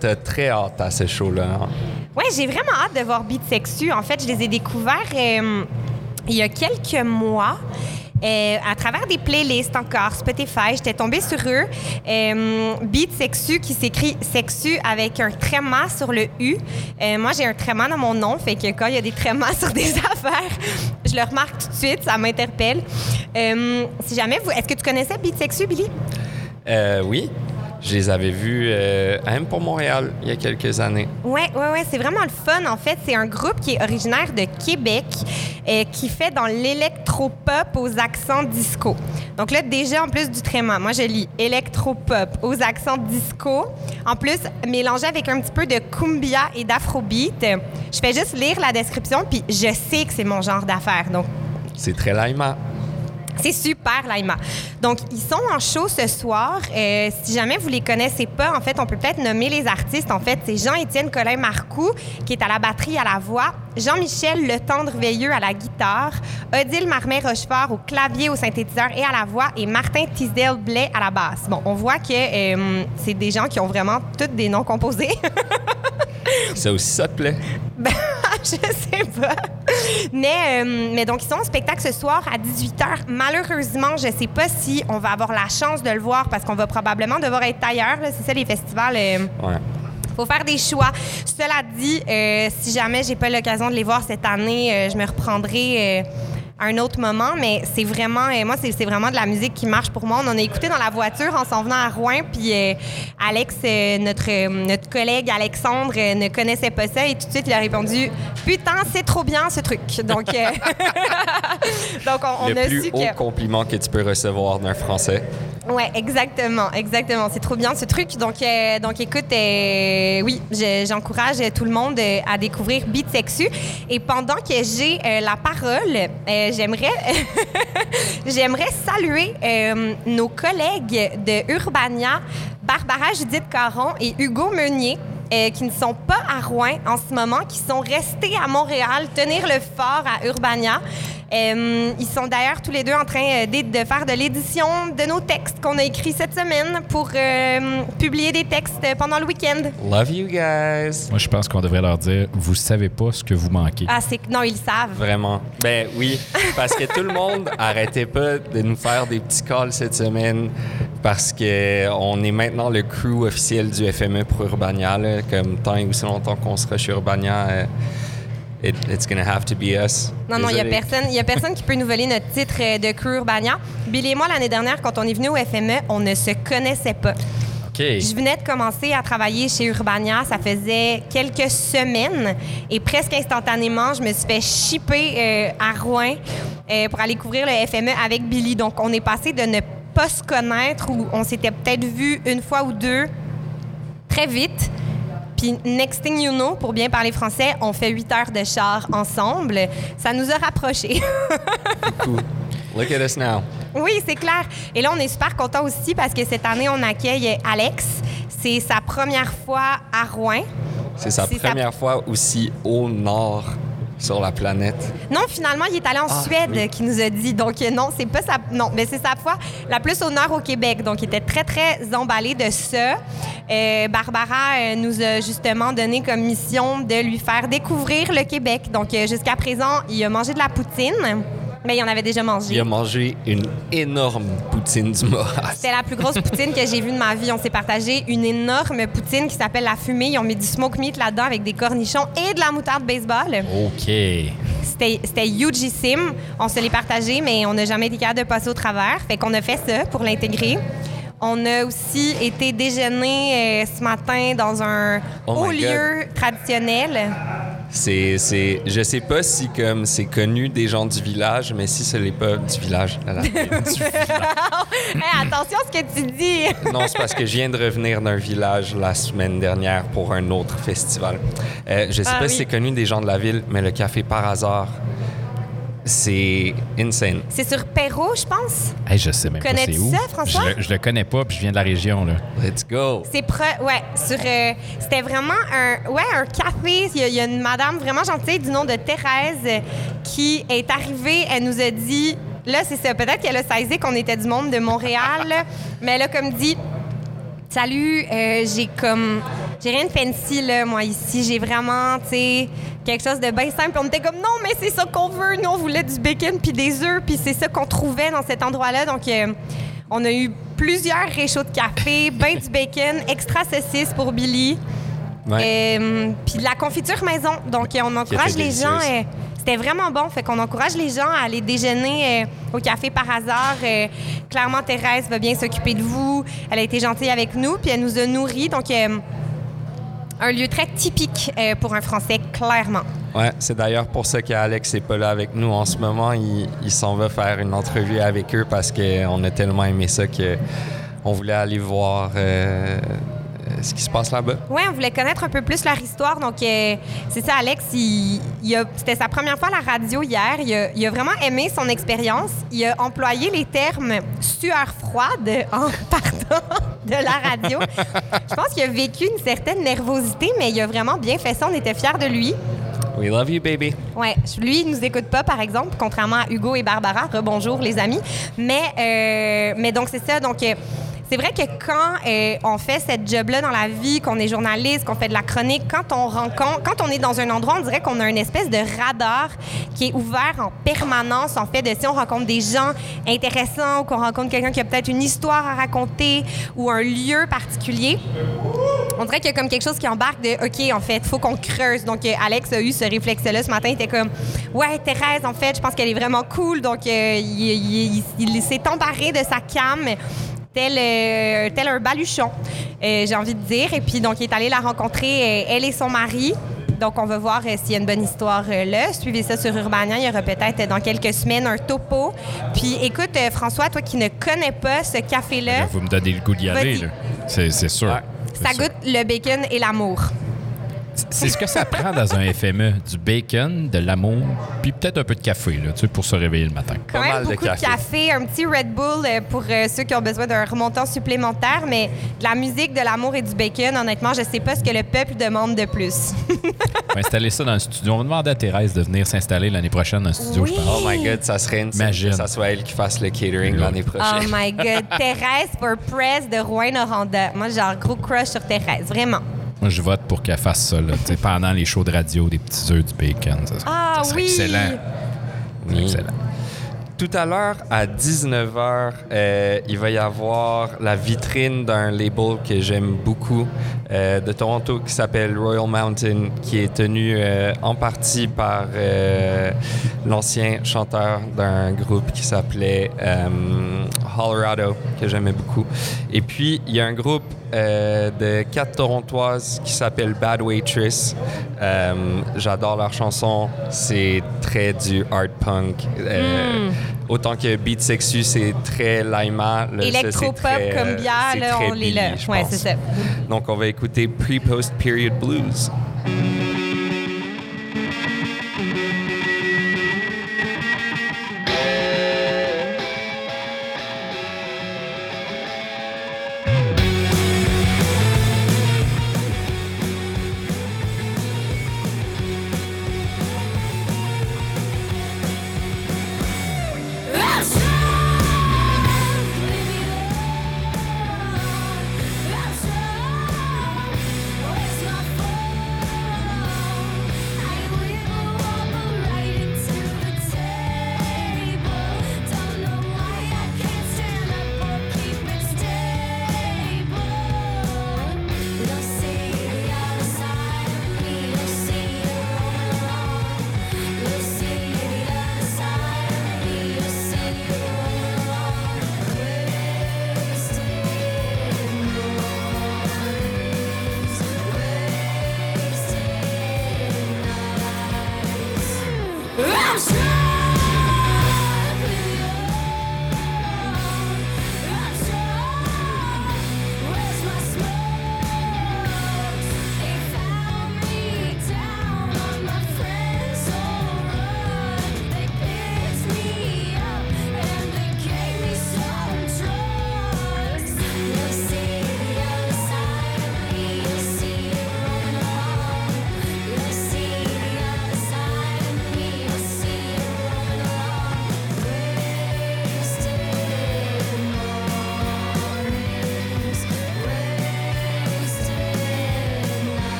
t'as- très hâte à ce show-là. hein? Ouais, j'ai vraiment hâte de voir Beat Sexu. En fait, je les ai découverts euh, il y a quelques mois. euh, à travers des playlists encore, Spotify, j'étais tombée sur eux. Euh, Beat Sexu qui s'écrit Sexu avec un tréma sur le U. Euh, moi, j'ai un tréma dans mon nom, fait que quand il y a des trémas sur des affaires, je le remarque tout de suite, ça m'interpelle. Euh, si jamais vous. Est-ce que tu connaissais Beat Sexu, Billy? Euh, oui, je les avais vus euh, même pour Montréal il y a quelques années. Ouais, ouais, ouais, c'est vraiment le fun. En fait, c'est un groupe qui est originaire de Québec, euh, qui fait dans l'électropop aux accents disco. Donc là, déjà, en plus du tréma, moi, je lis électropop aux accents disco. En plus, mélangé avec un petit peu de cumbia et d'afrobeat. Je fais juste lire la description, puis je sais que c'est mon genre d'affaires. Donc, C'est très laïma. C'est super, Laima. Donc, ils sont en show ce soir. Euh, si jamais vous les connaissez pas, en fait, on peut peut-être nommer les artistes. En fait, c'est Jean-Étienne Colin-Marcoux, qui est à la batterie et à la voix. Jean-Michel Le Tendre Veilleux à la guitare. Odile Marmet-Rochefort au clavier, au synthétiseur et à la voix. Et Martin Tisdale-Blais à la basse. Bon, on voit que euh, c'est des gens qui ont vraiment tous des noms composés. Ça aussi, ça te plaît? Ben, je sais pas. Mais, euh, mais donc, ils sont en spectacle ce soir à 18h. Malheureusement, je sais pas si on va avoir la chance de le voir parce qu'on va probablement devoir être ailleurs. C'est ça, les festivals. euh, Ouais. faut faire des choix. Cela dit, euh, si jamais j'ai pas l'occasion de les voir cette année, euh, je me reprendrai euh, à un autre moment. Mais c'est vraiment, euh, moi, c'est c'est vraiment de la musique qui marche pour moi. On en a écouté dans la voiture en s'en venant à Rouen, puis euh, Alex, euh, notre euh, notre collègue Alexandre, ne connaissait pas ça et tout de suite il a répondu "Putain, c'est trop bien ce truc." Donc, donc on, on Le a plus su haut que compliment que tu peux recevoir d'un Français. Ouais, exactement, exactement. C'est trop bien ce truc. Donc, euh, donc écoute, euh, oui, je- j'encourage tout le monde à découvrir Beat Sexu. Et pendant que j'ai euh, la parole, j'aimerais, saluer euh, nos collègues de Urbania, Barbara Judith Caron et Hugo Meunier. euh, qui ne sont pas à Rouen en ce moment, qui sont restés à Montréal, tenir le fort à Urbania. Euh, ils sont d'ailleurs tous les deux en train euh, de, faire de l'édition de nos textes qu'on a écrits cette semaine pour euh, publier des textes pendant le week-end. Love you guys. Moi, je pense qu'on devrait leur dire vous savez pas ce que vous manquez. Ah, c'est non, ils le savent. Vraiment. Ben oui, parce que tout le monde arrêtait pas de nous faire des petits calls cette semaine parce que on est maintenant le crew officiel du FME pour Urbania. là. Comme tant et aussi longtemps qu'on sera chez Urbania, euh, it- it's gonna have to be us. Non, non, il n'y a personne, y a personne qui peut nous voler notre titre euh, de crew Urbania. Billy et moi, l'année dernière, quand on est venu au FME, on ne se connaissait pas. Je venais de commencer à travailler chez Urbania, ça faisait quelques semaines et presque instantanément, je me suis fait shipper euh, à Rouen euh, pour aller couvrir le FME avec Billy. Donc, on est passé de ne pas se connaître ou on s'était peut-être vu une fois ou deux très vite. Puis, next thing you know, pour bien parler français, on fait huit heures de char ensemble. Ça nous a rapprochés. Cool. Look at us now. Oui, c'est clair. Et là, on est super content aussi parce que cette année, on accueille Alex. C'est sa première fois à Rouen. C'est sa C'est sa- première fois aussi au nord sur la planète. Non, finalement, il est allé en Ah, Suède, oui. qui nous a dit. Donc, euh, non, c'est pas sa. Non, mais c'est sa fois la plus au nord au Québec. Donc, il était très, très emballé de ça. Euh, Barbara euh, nous a justement donné comme mission de lui faire découvrir le Québec. Donc, euh, jusqu'à présent, il a mangé de la poutine, mais il en avait déjà mangé. Il a mangé une énorme poutine du Moras. C'était la plus grosse poutine que j'ai vue de ma vie. On s'est partagé une énorme poutine qui s'appelle la fumée. Ils ont mis du smoke meat là-dedans avec des cornichons et de la moutarde baseball. OK. C'était hugissime. On se l'est partagé, mais on n'a jamais été capable de passer au travers. Fait qu'on a fait ça pour l'intégrer. On a aussi été déjeuner euh, ce matin dans un Oh haut lieu traditionnel. C'est, c'est, je sais pas si comme c'est connu des gens du village, mais si ce n'est pas du village, là, là, du village. Hey, attention à ce que tu dis. non, c'est parce que je viens de revenir d'un village la semaine dernière pour un autre festival. Euh, je sais Ah pas oui. si c'est connu des gens de la ville, mais le café par hasard, c'est insane. C'est sur Perrault, je pense? Hey, je sais même pas Connais-tu c'est où. ça, François? Je le, je le connais pas, puis je viens de la région. Là. Let's go. C'est pre... ouais, sur euh, c'était vraiment un ouais, un café, il y, a- il y a une madame vraiment gentille du nom de Thérèse euh, qui est arrivée, elle nous a dit Là, c'est ça. Peut-être qu'elle a saisi qu'on était du monde de Montréal, mais elle a comme dit. Salut, euh, j'ai comme. J'ai rien de fancy, là, moi, ici. J'ai vraiment, tu sais, quelque chose de bien simple. On était comme, non, mais c'est ça qu'on veut. Nous, on voulait du bacon puis des œufs, puis c'est ça qu'on trouvait dans cet endroit-là. Donc, euh, on a eu plusieurs réchauds de café, ben du bacon, extra saucisse pour Billy. Ouais. Euh, puis de la confiture maison. Donc, on encourage les gens. euh, c'était vraiment bon. Fait qu'on encourage les gens à aller déjeuner euh, au café par hasard. Clairement, Thérèse va bien s'occuper de vous. Elle a été gentille avec nous, puis elle nous a nourris. Donc, un lieu très typique euh, pour un Français, clairement. Ouais, c'est d'ailleurs pour ça qu'Alex n'est pas là avec nous en ce moment. Il, s'en va faire une entrevue avec eux parce qu'on a tellement aimé ça qu'on voulait aller voir euh, ce qui se passe là-bas. Oui, on voulait connaître un peu plus leur histoire. Donc, euh, c'est ça, Alex, il, il a- c'était sa première fois à la radio hier. Il a, il a vraiment aimé son expérience. Il a employé les termes sueur froide en partant de la radio. Je pense qu'il a vécu une certaine nervosité, mais il a vraiment bien fait ça. On était fiers de lui. We love you, baby. Ouais, lui, il nous écoute pas, par exemple, contrairement à Hugo et Barbara. Rebonjour, les amis. Mais, euh, mais donc, c'est ça. Donc, euh, c'est vrai que quand euh, on fait cette job-là dans la vie, qu'on est journaliste, qu'on fait de la chronique, quand on rencontre, quand on est dans un endroit, on dirait qu'on a une espèce de radar qui est ouvert en permanence. En fait, de si on rencontre des gens intéressants ou qu'on rencontre quelqu'un qui a peut-être une histoire à raconter ou un lieu particulier, on dirait qu'il y a comme quelque chose qui embarque de OK, en fait, faut qu'on creuse. Donc, euh, Alex a eu ce réflexe-là ce matin. Il était comme Ouais, Thérèse, en fait, je pense qu'elle est vraiment cool. Donc, euh, il, s'est embarré de sa cam. Tel, euh, tel un baluchon, euh, j'ai envie de dire. Et puis, donc, il est allé la rencontrer, euh, elle et son mari. Donc, on va voir euh, s'il y a une bonne histoire euh, là. Suivez ça sur Urbania. Il y aura peut-être euh, dans quelques semaines un topo. Puis, écoute, François, toi qui ne connais pas ce café-là, Vous me donnez le goût d'y aller, là. C'est c'est sûr. Ouais. C'est ça sûr. goûte le bacon et l'amour. C'est ce que ça prend dans un FME. Du bacon, de l'amour, puis peut-être un peu de café, là, tu sais, pour se réveiller le matin. Quand Pas même mal de beaucoup de café. café, un petit Red Bull euh, pour euh, ceux qui ont besoin d'un remontant supplémentaire, mais de la musique, de l'amour et du bacon, honnêtement, je sais pas ce que le peuple demande de plus. On va installer ça dans le studio. On va demander à Thérèse de venir s'installer l'année prochaine dans le studio, Oui. je pense. Oh my God, ça serait une Imagine. que ça soit elle qui fasse le catering Oui. l'année Oh prochaine. my God. Thérèse for Press de Rouen-Noranda. Moi, j'ai un gros crush sur Thérèse, vraiment. Moi, je vote pour qu'elle fasse ça, là, tu sais, pendant les shows de radio, des petits œufs, du bacon. Ça, Ah ça serait oui! excellent. Oui. Excellent. Tout à l'heure, à 19h, euh, il va y avoir la vitrine d'un label que j'aime beaucoup euh, de Toronto qui s'appelle Royal Mountain, qui est tenu euh, en partie par euh, l'ancien chanteur d'un groupe qui s'appelait euh, Colorado, que j'aimais beaucoup. Et puis, il y a un groupe euh, de quatre Torontoises qui s'appelle Bad Waitress. Euh, J'adore leur chanson. C'est très du art punk. Euh, Autant que Beat Sexu, c'est très Électropop très, comme bière, là, on les je Ouais, c'est ça. Donc, on va écouter Pre-Post Period Blues.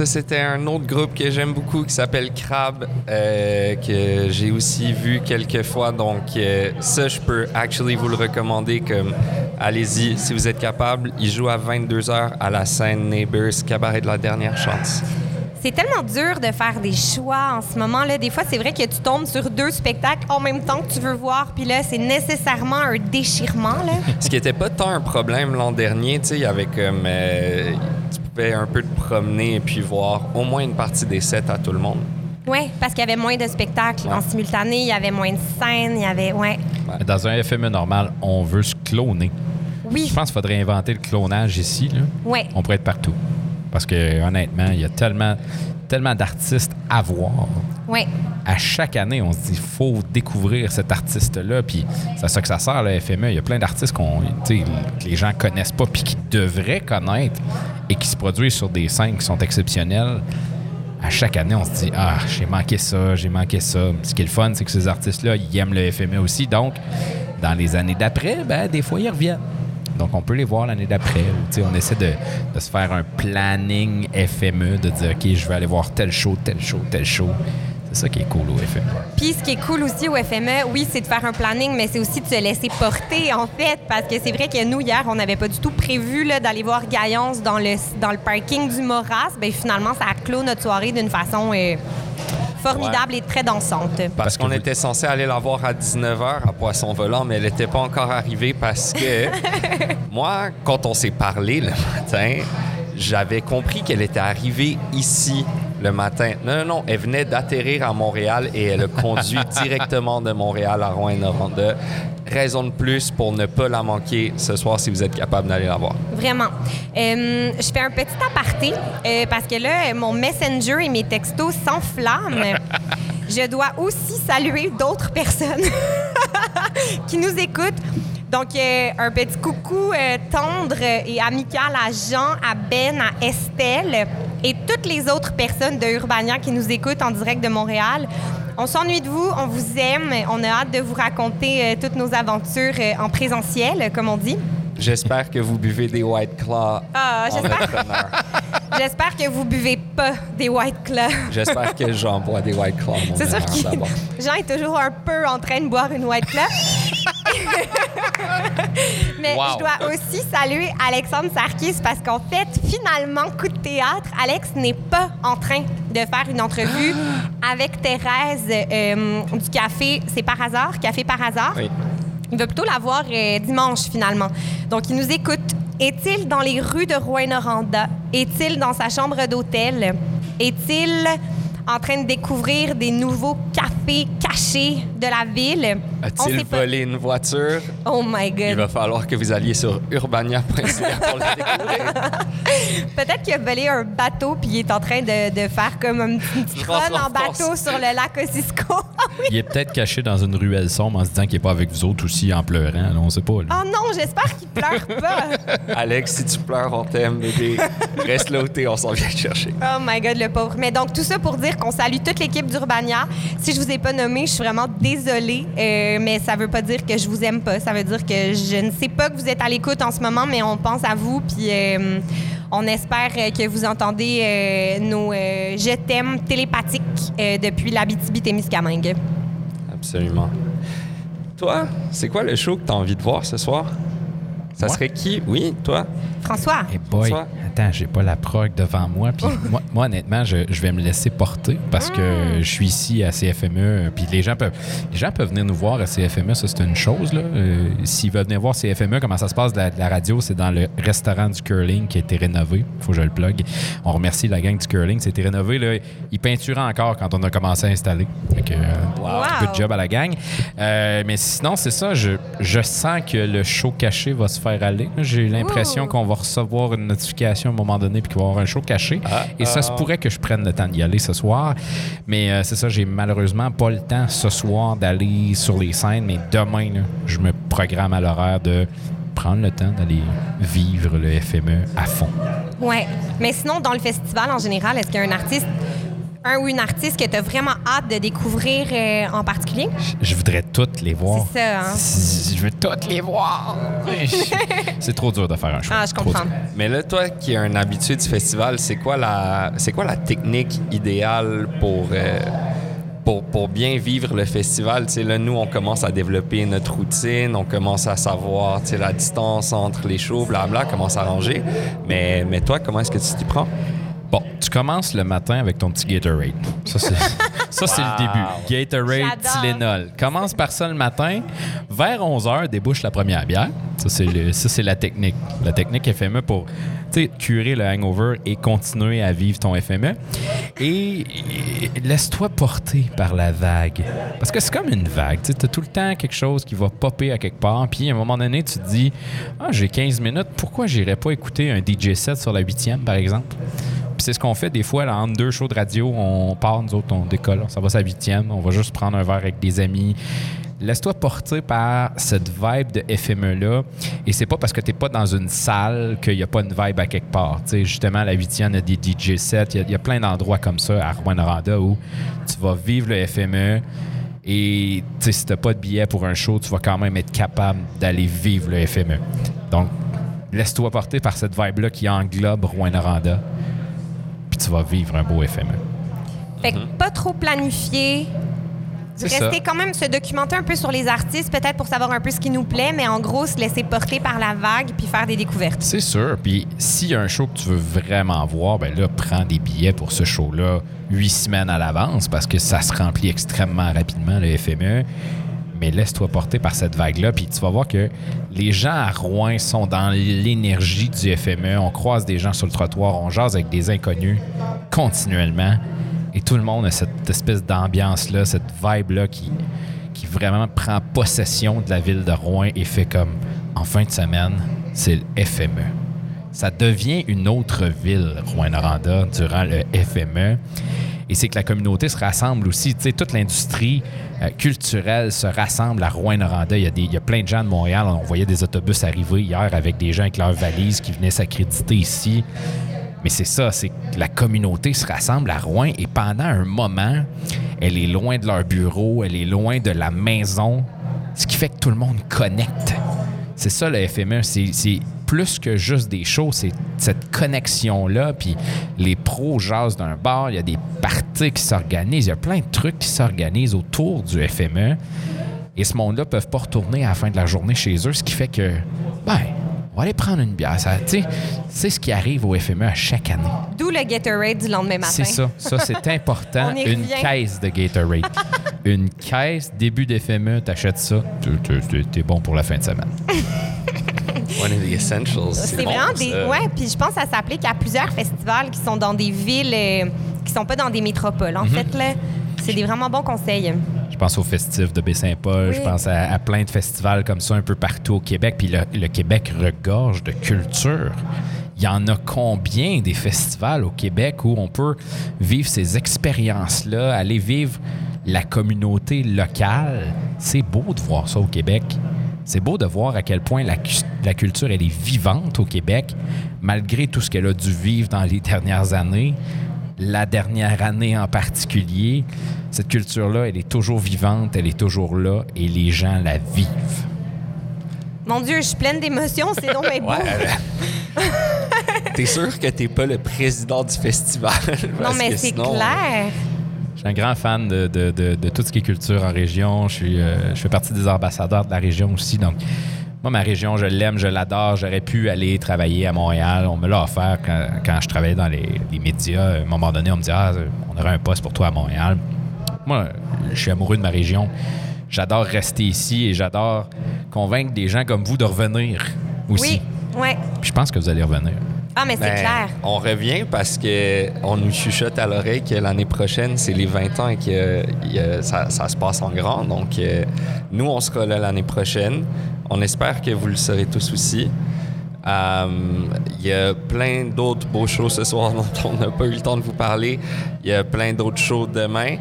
Ça, c'était un autre groupe que j'aime beaucoup qui s'appelle Crab, euh, que j'ai aussi vu quelques fois. Donc, euh, ça, je peux actually vous le recommander comme allez-y si vous êtes capable. Il joue à 22h à la scène Neighbors, cabaret de la dernière chance. C'est tellement dur de faire des choix en ce moment-là. Des fois, c'est vrai que tu tombes sur deux spectacles en même temps que tu veux voir, puis là, c'est nécessairement un déchirement. Là. Ce qui n'était pas tant un problème l'an dernier, tu sais, il y avait comme. euh, tu pouvais un peu te promener et puis voir au moins une partie des sets à tout le monde. Oui, parce qu'il y avait moins de spectacles en simultané, il y avait moins de scènes, il y avait. Ouais. Dans un FME normal, on veut se cloner. Oui, Je pense qu'il faudrait inventer le clonage ici. Là. ouais. On pourrait être partout. Parce que honnêtement, il y a tellement, tellement d'artistes à voir. Ouais. À chaque année, on se dit faut découvrir cet artiste-là. Puis c'est à ça que ça sert, le FME. Il y a plein d'artistes qu'on, que les gens connaissent pas puis qui devraient connaître et qui se produisent sur des scènes qui sont exceptionnelles. À chaque année, on se dit Ah, j'ai manqué ça, j'ai manqué ça. Ce qui est le fun, c'est que ces artistes-là, ils aiment le FME aussi. Donc, dans les années d'après, ben, des fois, ils reviennent. Donc, on peut les voir l'année d'après. On essaie de, de se faire un planning FME, de dire, OK, je vais aller voir tel show, tel show, tel show. C'est ça qui est cool au FME. Puis ce qui est cool aussi au FME, oui, c'est de faire un planning, mais c'est aussi de se laisser porter, en fait, parce que c'est vrai que nous, hier, on n'avait pas du tout prévu là, d'aller voir Gaillonce dans le, dans le parking du Moras. Bien, finalement, ça a clos notre soirée d'une façon euh, formidable et très dansante. Parce, qu'on vous- était censé aller la voir à 19h à Poisson Volant, mais elle n'était pas encore arrivée parce que moi, quand on s'est parlé le matin, j'avais compris qu'elle était arrivée ici le matin. Non, non, non, elle venait d'atterrir à Montréal et elle a conduit directement de Montréal à Rouen-Noranda. Raison de plus pour ne pas la manquer ce soir si vous êtes capable d'aller la voir. Vraiment. Euh, je fais un petit aparté euh, parce que là, mon Messenger et mes textos s'enflamment. je dois aussi saluer d'autres personnes qui nous écoutent. Donc, euh, un petit coucou euh, tendre et amical à Jean, à Ben, à Estelle et toutes les autres personnes de Urbania qui nous écoutent en direct de Montréal. On s'ennuie de vous, on vous aime, on a hâte de vous raconter euh, toutes nos aventures euh, en présentiel, comme on dit. J'espère que vous buvez des White Claw Ah, j'espère- que vous buvez pas des White Claw. J'espère que j'en bois des White Claw. C'est sûr que. Jean est toujours un peu en train de boire une White Claw. Mais Wow. je dois aussi saluer Alexandre Sarkis parce qu'en fait, finalement, coup de théâtre, Alex n'est pas en train de faire une entrevue avec Thérèse euh, du café C'est par hasard, Café par hasard? Oui. Il va plutôt la voir euh, dimanche, finalement. Donc, il nous écoute. Est-il dans les rues de Rouen-Noranda? Est-il dans sa chambre d'hôtel? Est-il en train de découvrir des nouveaux cafés cachés de la ville? A-t-il pas. volé une voiture? Oh my Il God. va falloir que vous alliez sur urbania.ca pour le découvrir. Peut-être qu'il a volé un bateau puis il est en train de, de faire comme un petit- une petite run en bateau sur le lac Ossisco. Oui. Il est peut-être caché dans une ruelle sombre en se disant qu'il n'est pas avec vous autres aussi en pleurant. on sait pas. Oh non, j'espère qu'il pleure pas. Alex, si tu pleures, on t'aime, bébé. Reste là où t'es, on s'en vient te chercher. Oh my God, le pauvre. Mais donc, tout ça pour dire qu'on salue toute l'équipe d'Urbania. Si je vous ai pas nommé, je suis vraiment désolée, euh, mais ça veut pas dire que je vous aime pas. Ça veut dire que je ne sais pas que vous êtes à l'écoute en ce moment, mais on pense à vous, puis euh, on espère euh, que vous entendez euh, nos euh, je t'aime télépathiques euh, depuis l'Abitibi-Témiscamingue. Absolument. Toi, c'est quoi le show que t'as envie de voir ce soir? Ça Moi? serait qui? Oui, toi? François, Eh boy, François? Attends, j'ai pas la prog devant moi. Puis moi, moi, honnêtement, je, je vais me laisser porter parce que je suis ici à CFME. Puis les gens peuvent, les gens peuvent venir nous voir à CFME, ça c'est une chose. là. Euh, S'ils veulent venir voir CFME, comment ça se passe de la, de la radio, c'est dans le restaurant du curling qui a été rénové. faut que je le plug. On remercie la gang du curling, c'était rénové. Là. Ils peinturaient encore quand on a commencé à installer. Fait que, euh, Wow. good job à la gang. Euh, mais sinon, c'est ça, je, je sens que le show caché va se faire aller. J'ai l'impression qu'on va recevoir une notification à un moment donné puis qu'il va y avoir un show caché. Ah, Et ça se ah. pourrait que je prenne le temps d'y aller ce soir. Mais euh, c'est ça, j'ai malheureusement pas le temps ce soir d'aller sur les scènes. Mais demain, là, je me programme à l'horaire de prendre le temps d'aller vivre le FME à fond. ouais. Mais sinon, dans le festival en général, est-ce qu'il y a un artiste, un ou une artiste que tu as vraiment hâte de découvrir euh, en particulier? Je voudrais toutes les voir. C'est ça, hein? Si- Je veux toutes les voir. c'est trop dur de faire un show. Ah, je comprends. Mais là, toi qui es un habitué du festival, c'est quoi la, c'est quoi la technique idéale pour, euh, pour, pour bien vivre le festival? Tu sais, là, nous, on commence à développer notre routine, on commence à savoir tu sais, la distance entre les shows, blabla, comment s'arranger. Mais, mais toi, comment est-ce que tu t'y prends? Bon, tu commences le matin avec ton petit Gatorade. Ça, c'est, ça, c'est le début. Gatorade, J'adore. Tylenol. Commence par ça le matin. Vers 11h, débouche la première bière. Ça, c'est, le- ça, c'est la technique. La technique FME pour tu sais, curer le hangover et continuer à vivre ton FME. Et, et laisse-toi porter par la vague. Parce que c'est comme une vague. Tu as tout le temps quelque chose qui va popper à quelque part. Puis à un moment donné, tu te dis Ah, j'ai 15 minutes. Pourquoi j'irais pas écouter un DJ set sur la 8e, par exemple? C'est ce qu'on fait des fois, là, entre deux shows de radio, on part, nous autres, on décolle, ça va sa huitième, on va juste prendre un verre avec des amis. Laisse-toi porter par cette vibe de FME-là. Et c'est pas parce que t'es pas dans une salle qu'il n'y a pas une vibe à quelque part. Tu justement, à la huitième, il y a des DJ sets. Il y a- plein d'endroits comme ça à Rouen-Noranda où tu vas vivre le FME. Et tu si t'as pas de billet pour un show, tu vas quand même être capable d'aller vivre le FME. Donc, laisse-toi porter par cette vibe-là qui englobe Rouen-Noranda tu vas vivre un beau FME. Fait que pas trop planifié. C'est Rester ça. quand même se documenter un peu sur les artistes, peut-être pour savoir un peu ce qui nous plaît, mais en gros, se laisser porter par la vague puis faire des découvertes. C'est sûr. Puis s'il y a un show que tu veux vraiment voir, ben là, prends des billets pour ce show-là huit semaines à l'avance parce que ça se remplit extrêmement rapidement, le FME. Mais laisse-toi porter par cette vague-là, puis tu vas voir que les gens à Rouen sont dans l'énergie du FME. On croise des gens sur le trottoir, on jase avec des inconnus continuellement. Et tout le monde a cette espèce d'ambiance-là, cette vibe-là qui, qui vraiment prend possession de la ville de Rouen et fait comme en fin de semaine, c'est le FME. Ça devient une autre ville, Rouen-Noranda, durant le FME. Et c'est que la communauté se rassemble aussi. Tu sais, toute l'industrie euh, culturelle se rassemble à Rouen-Noranda. Il y, a des- il y a plein de gens de Montréal. On voyait des autobus arriver hier avec des gens avec leurs valises qui venaient s'accréditer ici. Mais c'est ça, c'est que la communauté se rassemble à Rouen et pendant un moment, elle est loin de leur bureau, elle est loin de la maison, ce qui fait que tout le monde connecte. C'est ça le FME, c'est c'est plus que juste des shows, c'est cette connexion-là. Puis les pros jasent d'un bar, il y a des parties qui s'organisent, il y a plein de trucs qui s'organisent autour du FME. Et ce monde-là peuvent pas retourner à la fin de la journée chez eux, ce qui fait que, ben, on va aller prendre une bière. Ça, tu sais, C'est ce qui arrive au FME à chaque année. D'où le Gatorade du lendemain matin. C'est ça. Ça, c'est important. Une caisse de Gatorade. une caisse, début d'FME, t'achètes ça, t'es bon pour la fin de semaine. One of the essentials. C'est bon, vraiment des. ça. Ouais, puis je pense que ça s'applique à plusieurs festivals qui sont dans des villes euh, qui sont pas dans des métropoles. Mhm. En fait, là, c'est des vraiment bons conseils. Je pense au festif de Baie-Saint-Paul, je pense à, à plein de festivals comme ça un peu partout au Québec. Puis le, le Québec regorge de culture. Il y en a combien des festivals au Québec où on peut vivre ces expériences-là, aller vivre la communauté locale? C'est beau de voir ça au Québec. C'est beau de voir à quel point la, la culture, elle est vivante au Québec, malgré tout ce qu'elle a dû vivre dans les dernières années. La dernière année en particulier, cette culture-là, elle est toujours vivante, elle est toujours là et les gens la vivent. Mon Dieu, je suis pleine d'émotions, c'est donc bien beau. T'es sûr que t'es pas le président du festival? non, mais c'est sinon- clair. Je suis un grand fan de, de- de- de tout ce qui est culture en région. Je, suis, euh, je fais partie des ambassadeurs de la région aussi. Donc, moi, ma région, je l'aime, je l'adore. J'aurais pu aller travailler à Montréal. On me l'a offert quand, quand je travaillais dans les, les médias. À un moment donné, on me dit Ah, on aurait un poste pour toi à Montréal. Moi, je suis amoureux de ma région. J'adore rester ici et j'adore convaincre des gens comme vous de revenir aussi. Oui, ouais. Puis je pense que vous allez revenir. Ah, mais c'est Ben, clair. On revient parce que on nous chuchote à l'oreille que l'année prochaine, c'est les 20 ans et que a- ça, ça se passe en grand. Donc, euh, nous, on sera là l'année prochaine. On espère que vous le serez tous aussi. Euh, Il y a plein d'autres beaux shows ce soir dont on n'a pas eu le temps de vous parler. Il y a plein d'autres shows demain.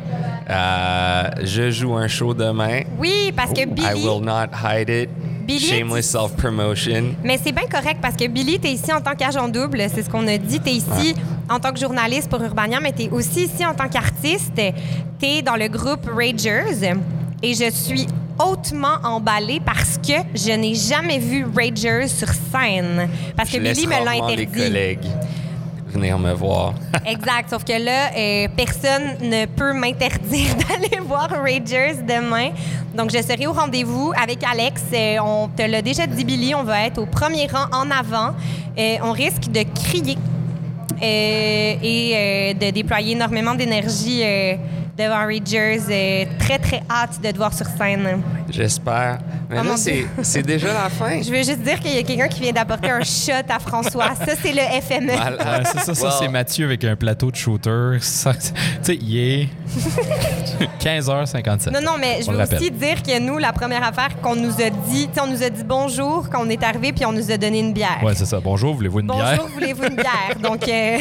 Euh, je joue un show demain. Oui, parce que I Billy. will not hide it. Billy, Shameless self-promotion. Mais c'est bien correct parce que Billy, t'es ici en tant qu'agent double, c'est ce qu'on a dit. T'es ici en tant que journaliste pour Urbania, mais t'es aussi ici en tant qu'artiste. T'es dans le groupe Ragers et je suis hautement emballée parce que je n'ai jamais vu Ragers sur scène. Parce que Je Billy me l'a rarement les interdit. collègues me voir. Exact. Sauf que là, euh, personne ne peut m'interdire d'aller voir Ragers demain. Donc, je serai au rendez-vous avec Alex. Euh, on te l'a déjà dit, Billy. On va être au premier rang en avant. Euh, on risque de crier et de déployer énormément d'énergie devant Ragers. Euh, très, très hâte de te voir sur scène. J'espère. Mais Oh là, c'est déjà la fin. Je veux juste dire qu'il y a quelqu'un qui vient d'apporter un shot à François. Ça, c'est le. FME. Voilà. c'est ça, ça c'est Mathieu avec un plateau de shooter. Ça, Tu sais, il est 15h57. Non, non, mais je veux aussi dire que nous, la première affaire qu'on nous a dit, tu sais, on nous a dit bonjour quand on est arrivé, puis on nous a donné une bière. Ouais, c'est ça. Bonjour, voulez-vous une bière? bonjour, voulez-vous une bière? Donc, euh,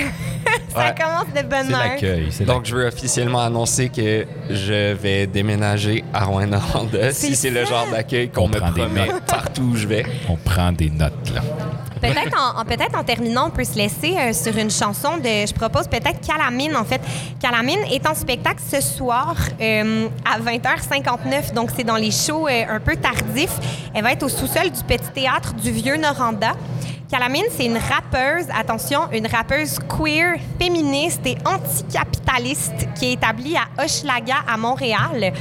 ça Ouais. commence de bonne C'est heure. l'accueil. Donc, je veux officiellement annoncer que je vais déménager à Rouen-Noranda si c'est le genre d'accueil qu'on On me promet partout où je vais. On prend des notes, là. Peut-être en, en- peut-être en terminant, on peut se laisser euh, sur une chanson de. Je propose peut-être Calamine, en fait. Calamine est en spectacle ce soir euh, à 20h59, donc c'est dans les shows euh, un peu tardifs. Elle va être au sous-sol du Petit Théâtre du Vieux-Noranda. Calamine, c'est une rappeuse, attention, une rappeuse queer, féministe et anticapitaliste qui est établie à Hochelaga, à Montréal.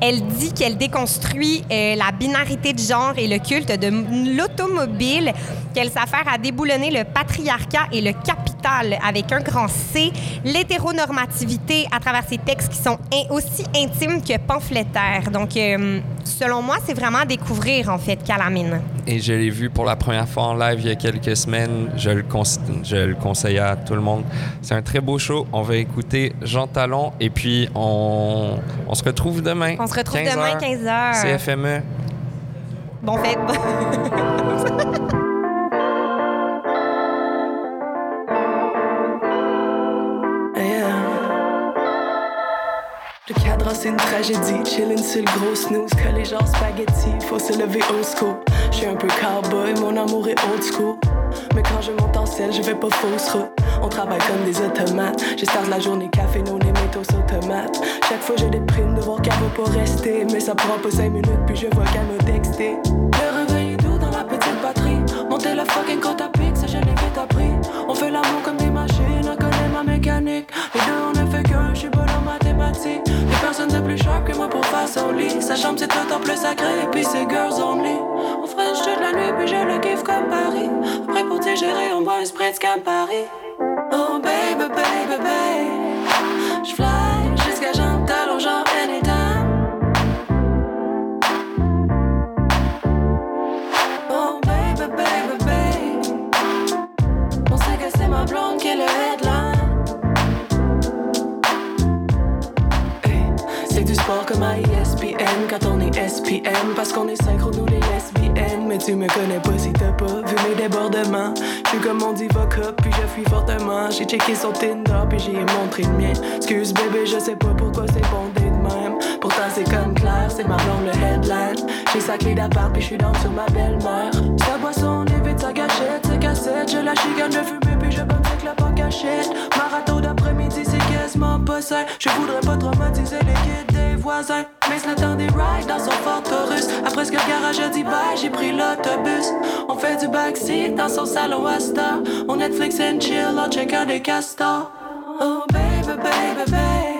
Elle dit qu'elle déconstruit euh, la binarité de genre et le culte de l'automobile, qu'elle s'affaire à déboulonner le patriarcat et le avec un grand C, l'hétéronormativité à travers ses textes qui sont in- aussi intimes que pamphlétaires. Donc, euh, selon moi, c'est vraiment à découvrir, en fait, Calamine. Et je l'ai vu pour la première fois en live il y a quelques semaines. Je le, conse- je le conseille à tout le monde. C'est un très beau show. On va écouter Jean Talon et puis on, on se retrouve demain. On se retrouve 15 demain, heures. 15 heures. CFME. Bon fait. c'est une tragédie. Chillin' sur le gros snooze, collé genre spaghetti. Faut se lever old school. J'suis un peu cowboy, mon amour est old school. Mais quand je monte en selle, je vais pas fausse route. On travaille comme des automates. Je start la journée café, non les métaux automates. Chaque fois, je déprime de voir qu'elle va pas rester. Mais ça prend pas 5 minutes, puis je vois qu'elle me texter. Le réveil est dans la petite batterie. Monter la fucking côte à pic, ça je l'ai vite appris. On fait l'amour comme personnes de plus sharp que moi pour faire son lit. Sa chambre c'est en plus sacré, puis c'est girls only. On French toute la nuit, puis je le kiffe comme Paris. Après pour digérer, on boit un sprint Paris. Oh baby, baby, baby. Parce qu'on est synchro nous les lesbiennes mais tu me connais pas si t'as pas vu mes débordements. Je suis comme mon diva cup puis je fuis fortement. J'ai checké son Tinder puis j'ai montré le mien. Excuse bébé je sais pas pourquoi c'est bondé de même. Pourtant c'est comme clair c'est ma blonde le headline. J'ai sa clé d'appart puis je suis dans sur ma belle-mère. Sa boisson évite sa gâchette sa cassette. Je la chicane je fume puis je cachette marathon d'après-midi c'est quasiment pas je voudrais pas traumatiser les kids des voisins. Mais le temps des rides dans son Ford Taurus Après ce que le garage a dit bye, j'ai pris l'autobus. On fait du backseat dans son salon Asta On Netflix and chill en checkant des castors. Oh baby, baby, baby